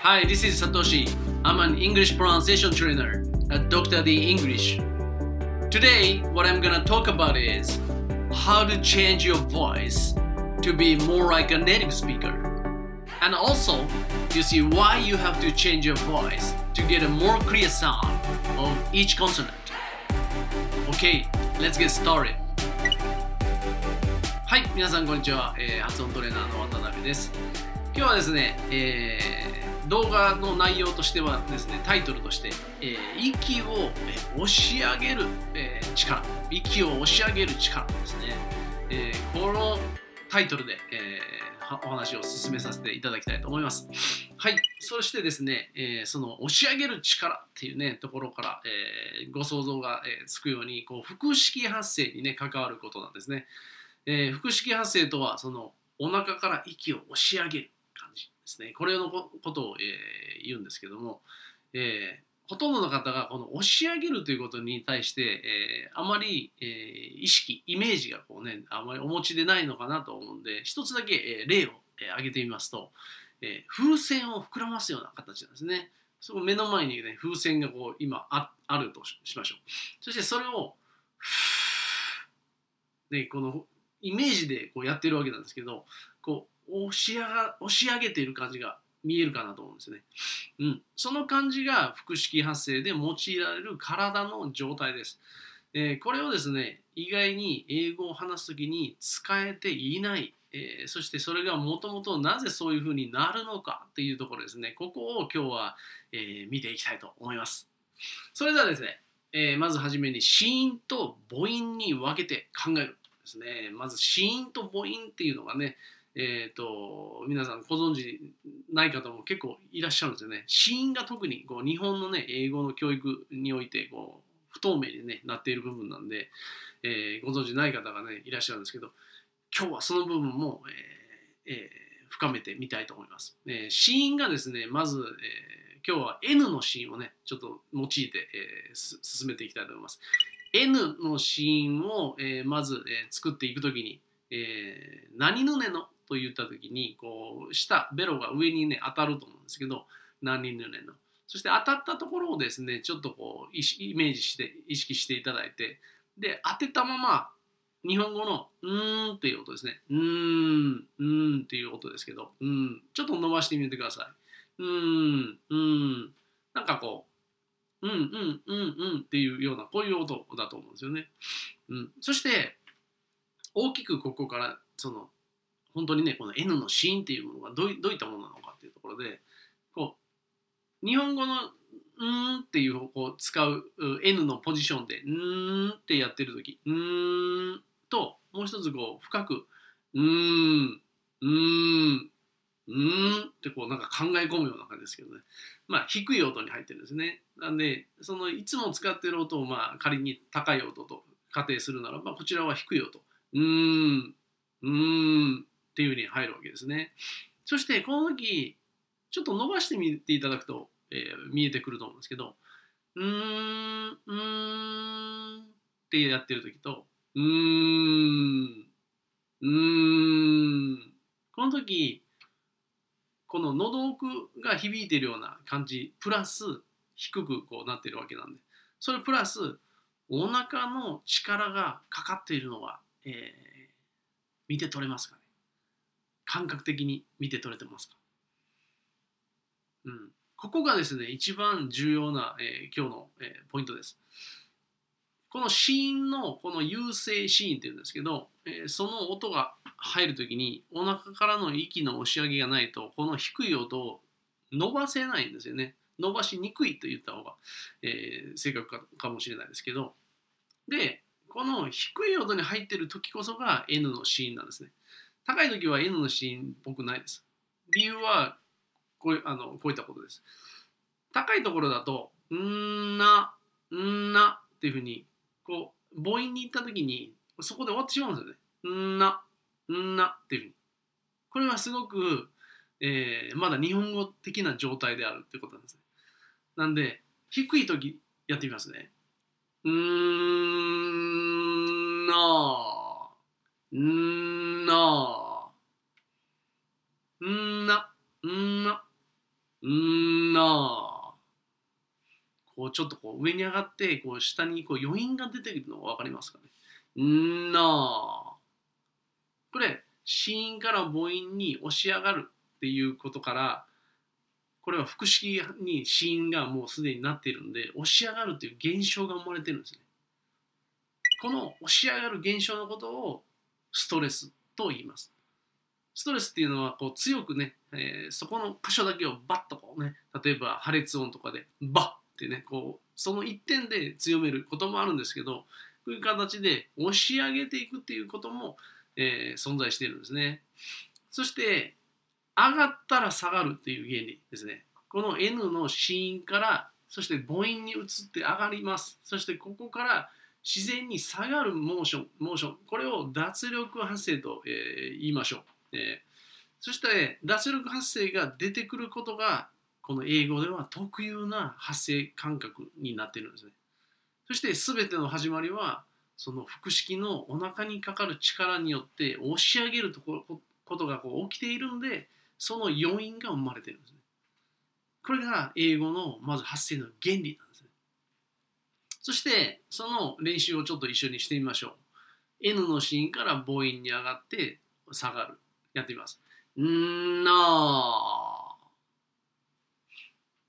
Hi, this is Satoshi. I'm an English pronunciation trainer at Dr. D English. Today, what I'm gonna talk about is how to change your voice to be more like a native speaker. And also, you see why you have to change your voice to get a more clear sound of each consonant. Okay, let's get started. はい、皆さんこんにちは、えー発音トレーナーの渡辺です。 今日はですね、えー動画の内容としてはですね、タイトルとして、えー息を押し上げる、えー力、息を押し上げる力ですね。えーこのタイトルで、えーお話を進めさせていただきたいと思います。はい、そしてですね、えーその押し上げる力っていうね、ところから、えーご想像が、えつくように、こう腹式発声にね、関わることなんですね。えー腹式発声とはそのお腹から息を押し上げるですね。これのことを、えー言うんですけども、えーほとんどの方がこの押し上げるということに対して、えーあまり、えー意識イメージがこうねあまりお持ちでないのかなと思うんで一つだけ、えー例を、えー挙げてみますと、えー風船を膨らますような形なんですね。その目の前にね風船がこう今ああるとしましょう。そしてそれをね、このイメージでこうやってるわけなんですけどこう押し上が押し上げている感じが見えるかなと思うんですね、うん、その感じが腹式発声で用いられる体の状態です、えーこれをですね意外に英語を話す時に使えていない、えーそしてそれがもともとなぜそういうふうになるのかっていうところですね。ここを今日は、えー見ていきたいと思います。それではですね、えーまずはじめに子音と母音に分けて考えるですね。まず子音と母音っていうのがね、えっ、と、皆さんご存知ない方も結構いらっしゃるんですよね。子音が特にこう日本のね、英語の教育においてこう不透明に、ね、なっている部分なんで、えーご存知ない方がね、いらっしゃるんですけど、今日はその部分も、えーえー深めてみたいと思います。えー子音がですね、まず、えー今日は N の子音をね、ちょっと用いて、えー進めていきたいと思います。N の子音を、えーまず、えー作っていくときに、えー何ぬねのと言ったときにこう下ベロが上にね当たると思うんですけど何ぬねの。そして当たったところをですねちょっとこう意識イメージして意識していただいてで当てたまま日本語の「うーん」っていう音ですね「うーん」「うーん」っていう音ですけど「うん」ちょっと伸ばしてみてください「うーん」「うーん」なんかこううんうんうんうんっていうようなこういう音だと思うんですよね。うん、そして大きくここからその本当にねこの N の子音っていうものがどういどういったものなのかっていうところでこう日本語の「ん」っていうこう使う N のポジションで「ん」ってやってる時「ん」ともう一つこう深く「うん」「ん」うんってこうなんか考え込むような感じですけどね。まあ低い音に入ってるんですね。なんで、そのいつも使ってる音をまあ仮に高い音と仮定するならば、こちらは低い音。うーん、うんっていうふうに入るわけですね。そしてこの時、ちょっと伸ばしてみていただくと、えー見えてくると思うんですけど、うーん、うーんってやってる時と、うーん、うーん。この時、この喉奥が響いてるような感じプラス低くこうなってるわけなんでそれプラスお腹の力がかかっているのは、えー見て取れますか感覚的に見て取れてますか、うん、ここがですね一番重要な、えー今日の、えーポイントです。この子音のこの有声子音っていうんですけど、えーその音が入るときにお腹からの息の押し上げがないとこの低い音を伸ばせないんですよね。伸ばしにくいと言った方が、えー正確かかもしれないですけど。でこの低い音に入ってる時こそが N の子音なんですね。高い時は N の子音っぽくないです理由はこういうあのこういったことです高いところだと「んな」「んな」っていうふうにこう母音に行った時にそこで終わってしまうんですよね。んな、んなっていうふうに。これはすごく、えーまだ日本語的な状態であるってことなんですね。なんで、低い時やってみますね。うーなーんなー。んな、んな。んなこうちょっとこう上に上がってこう下にこう余韻が出てくるのが分かりますかね。んなこれ子音から母音に押し上がるっていうことからこれは複式に子音がもうすでになっているので押し上がるという現象が生まれてるんですね。この押し上がる現象のことをストレスと言います。ストレスっていうのはこう強くね、えー、そこの箇所だけをバッとこうね例えば破裂音とかでバッってねこうその一点で強めることもあるんですけどこういう形で押し上げていくっていうことも、えー、存在しているんですね。そして上がったら下がるっていう原理ですね。この N の子音からそして母音に移って上がります。そしてここから自然に下がるモーションモーションこれを脱力発生と、えー、言いましょうえそして脱力発生が出てくることがこの英語では特有な発生感覚になっているんですね。そして全ての始まりはその腹式のお腹にかかる力によって押し上げるとこことがこう起きているんでその要因が生まれているんですね。これが英語のまず発生の原理なんです。そしてその練習をちょっと一緒にしてみましょう。N のシーンから母音に上がって下がる。やってみます。んな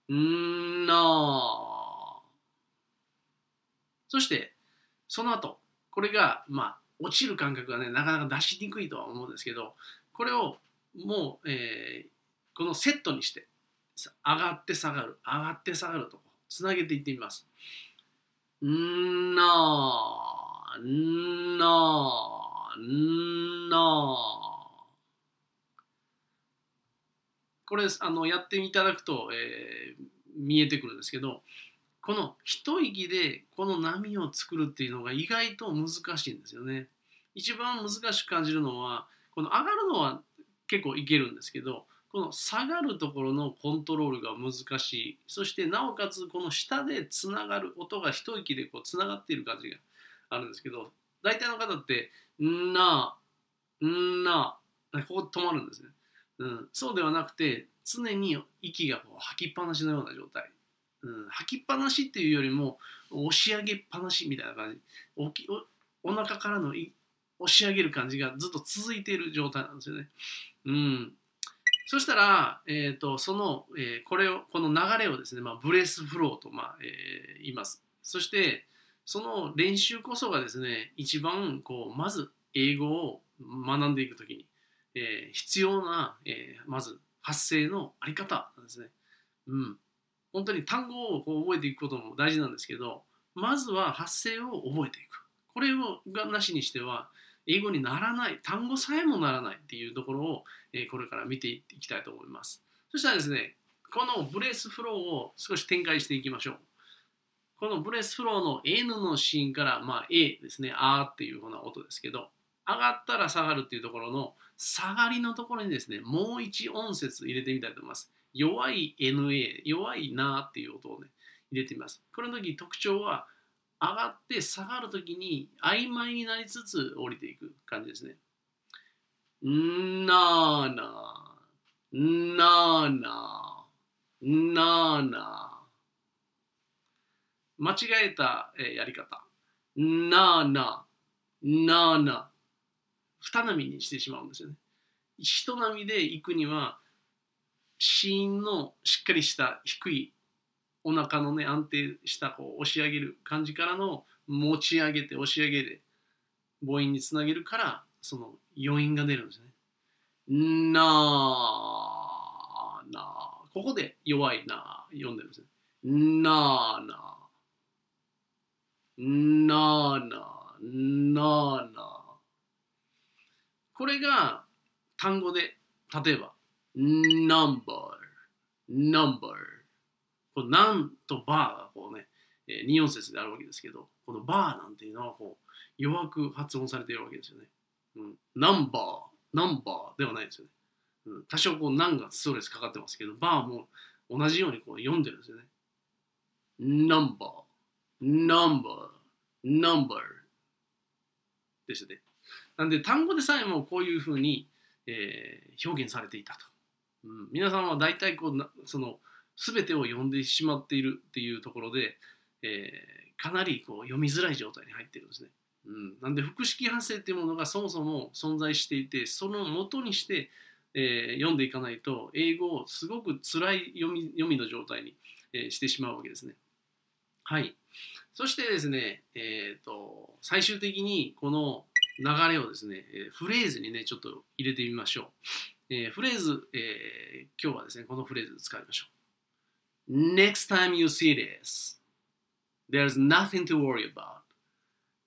ー。んなー。そして、その後、これが、まあ、落ちる感覚がね、なかなか出しにくいとは思うんですけど、これをもう、えー、このセットにして、上がって下がる、上がって下がると、つなげていってみます。んなー、んなー、んなー。これあのやっていただくと、えー、見えてくるんですけどこの一息でこの波を作るっていうのが意外と難しいんですよね。一番難しく感じるのはこの上がるのは結構いけるんですけどこの下がるところのコントロールが難しい。そしてなおかつこの下でつながる音が一息でこうつながっている感じがあるんですけど大体の方って「んな」「んな」ここ止まるんですね。うん、そうではなくて常に息がこう吐きっぱなしのような状態、うん、吐きっぱなしっていうよりも押し上げっぱなしみたいな感じ。おきおお腹からの押し上げる感じがずっと続いている状態なんですよね。うん、そしたら、えーと、その、えー、これをこの流れをですね、まあ、ブレスフローと、まあえー、言います。そしてその練習こそがですね一番こうまず英語を学んでいくときにえー、必要な、え、まず発声のあり方なんですね。うん。本当に単語をこう覚えていくことも大事なんですけど、まずは発声を覚えていく。これをないがしろにしては、英語にならない、単語さえもならないっていうところを、えー、これから見ていきたいと思います。そしたらですね、この breath flow を少し展開していきましょう。この breath flow の N の子音から、まあ、A ですね、あーっていうような音ですけど、上がったら下がるっていうところの下がりのところにですね、もう一音節入れてみたいと思います。弱い NA、弱いなっていう音をね、入れてみます。この時特徴は、上がって下がるときに曖昧になりつつ降りていく感じですね。なーなー、なーなー、なーなー。間違えた、えやり方。なーなー、なーなー。二波にしてしまうんですよね。一波で行くには子音のしっかりした低いお腹のね安定したこう押し上げる感じからの持ち上げて押し上げて母音につなげるからその余韻が出るんですね。なーなーここで弱いなー読んでるんですね。なーなーなーなーなーなーこれが単語で、例えば、number, number。このなんとバーがこうね、えー、2音節であるわけですけど、このバーなんていうのはこう弱く発音されているわけですよね。うん、ナンバー、ナンバーではないですよね。うん、多少こう難がストレスかかってますけど、バーも同じようにこう読んでるんですよね。ナンバー、ナンバー、ナンバーですよね。なんで単語でさえもこういうふうに、えー、表現されていたと。うん、皆さんは大体こうその全てを読んでしまっているっていうところで、えー、かなりこう読みづらい状態に入ってるんですね。うん、なんで複式発声っていうものがそもそも存在していてその元にして、えー、読んでいかないと英語をすごく辛い読み読みの状態に、えー、してしまうわけですね。はい。そしてですね、えーと、最終的にこの流れをですね、えフレーズにね、ちょっと入れてみましょう。えー、フレーズ、えー、今日はですね、このフレーズ使いましょう。Next time you see this, there's nothing to worry about.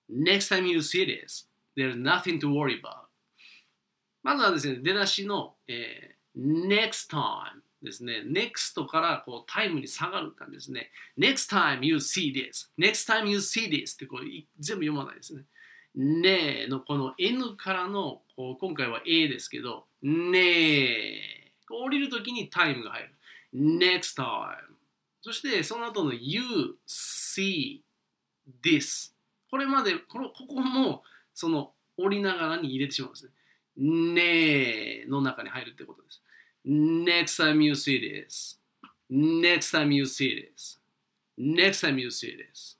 Next time you see this, there's nothing to worry about. まずはですね、出だしの、えー、next time ですね、next からこうタイムに下がる感じですね。next time you see this, next time you see this ってこう全部読まないですね。ねえのこの N からのこう今回は A ですけど、ねえ降りるときにタイムが入る。next time そしてその後の you see this これまでこのここもその降りながらに入れてしまうんですね。ねの中に入るってことです。Next time you see this. Next time you see this. Next time you see this.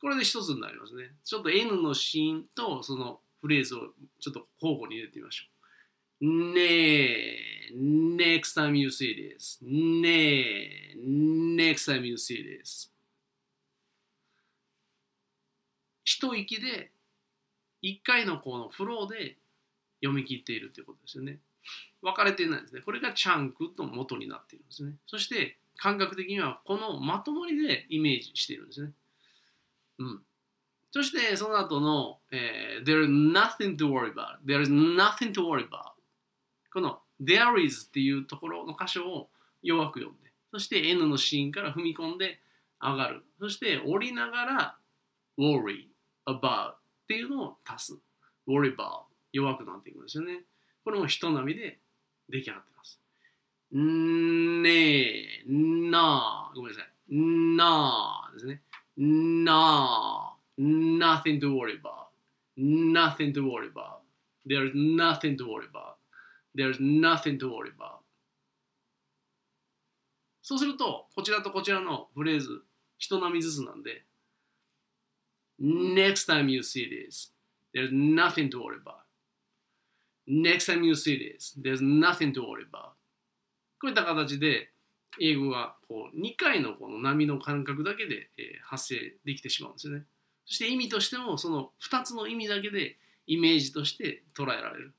これで一つになりますね。ちょっと N のシーンとそのフレーズをちょっと交互に入れてみましょう。ねえ、next time you see this. ねえ、next time you see this. 一息で一回のこのフローで読み切っているということですよね。分かれていないんですね。これがチャンクの元になっているんですね。そして感覚的にはこのまとまりでイメージしているんですね。うん。そしてその後の、えー、There is nothing to worry about. There is nothing to worry about. この There is っていうところの箇所を弱く読んで、そして N のシーンから踏み込んで上がる。そして降りながら worry about っていうのを足す。worry about 弱くなっていくんですよね。これも人並みで出来上がってます。ねえ、なあ、ごめんなさい。なあですね。なあ、nothing to worry about. nothing to worry about. there is nothing to worry about. There's nothing to worry about. そうすると、こちらとこちらのフレーズ、人並みずつなんで、Next time you see this, there's nothing to worry about. Next time you see this, there's nothing to worry about. こういった形で英語がこう2回のこの波の感覚だけで、え発生できてしまうんですよね。そして意味としてもその2つの意味だけでイメージとして捉えられる。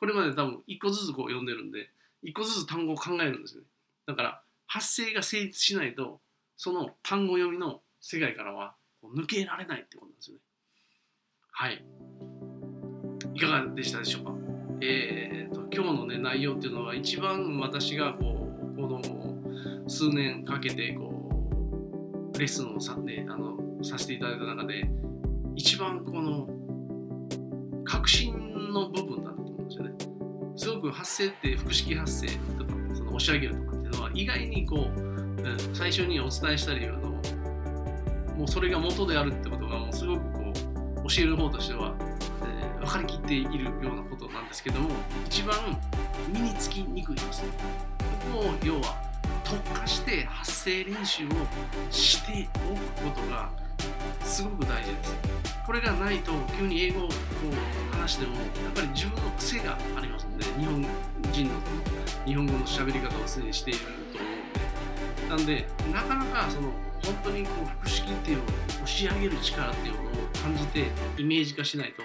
これまで多分1個ずつこう読んでるんで1個ずつ単語を考えるんですよね。だから発声が成立しないとその単語読みの世界からは抜けられないってことなんですよね。はい。いかがでしたでしょうか？えーと、今日の、ね、内容っていうのは一番私がこうこの数年かけてこうレッスンをさ,、ね、あのさせていただいた中で一番この革新の部分だと思うんですよね。すごく発声って複式発声とかその押し上げるとかっていうのは意外にこう最初にお伝えしたりあのもうそれが元であるってことがもうすごくこう教える方としてはえ分かりきっているようなことなんですけども一番身につきにくいですねここを要は特化して発声練習をしておくことがすごく大事ですこれがないと急に英語を話してもやっぱり自分の癖がありますので日本人の日本語の喋り方を常にしていると思うんでなんでなかなかその本当にこう腹式っていうのを押し上げる力っていうのを感じてイメージ化しないと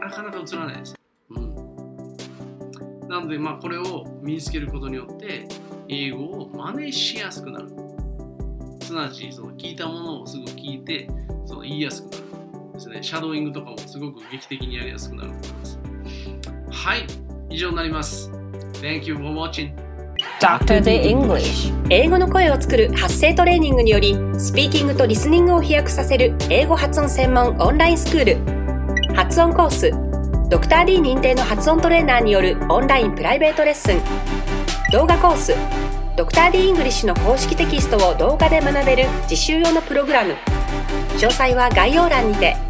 なかなか映らないです。うん、なので、まあ、これを身につけることによって英語を真似しやすくなる。すなわちその聞いたものをすぐ聞いてその言いやすくなるですね。シャドーイングとかもすごく劇的にやりやすくなると思います。はい、以上になります。Thank you for watching. Dr. The English 英語の声を作る発声トレーニングによりスピーキングとリスニングを飛躍させる英語発音専門オンラインスクール発音コースドクター d 認定の発音トレーナーによるオンラインプライベートレッスン動画コースドクター d イングリッシュの公式テキストを動画で学べる実習用のプログラム。詳細は概要欄にて。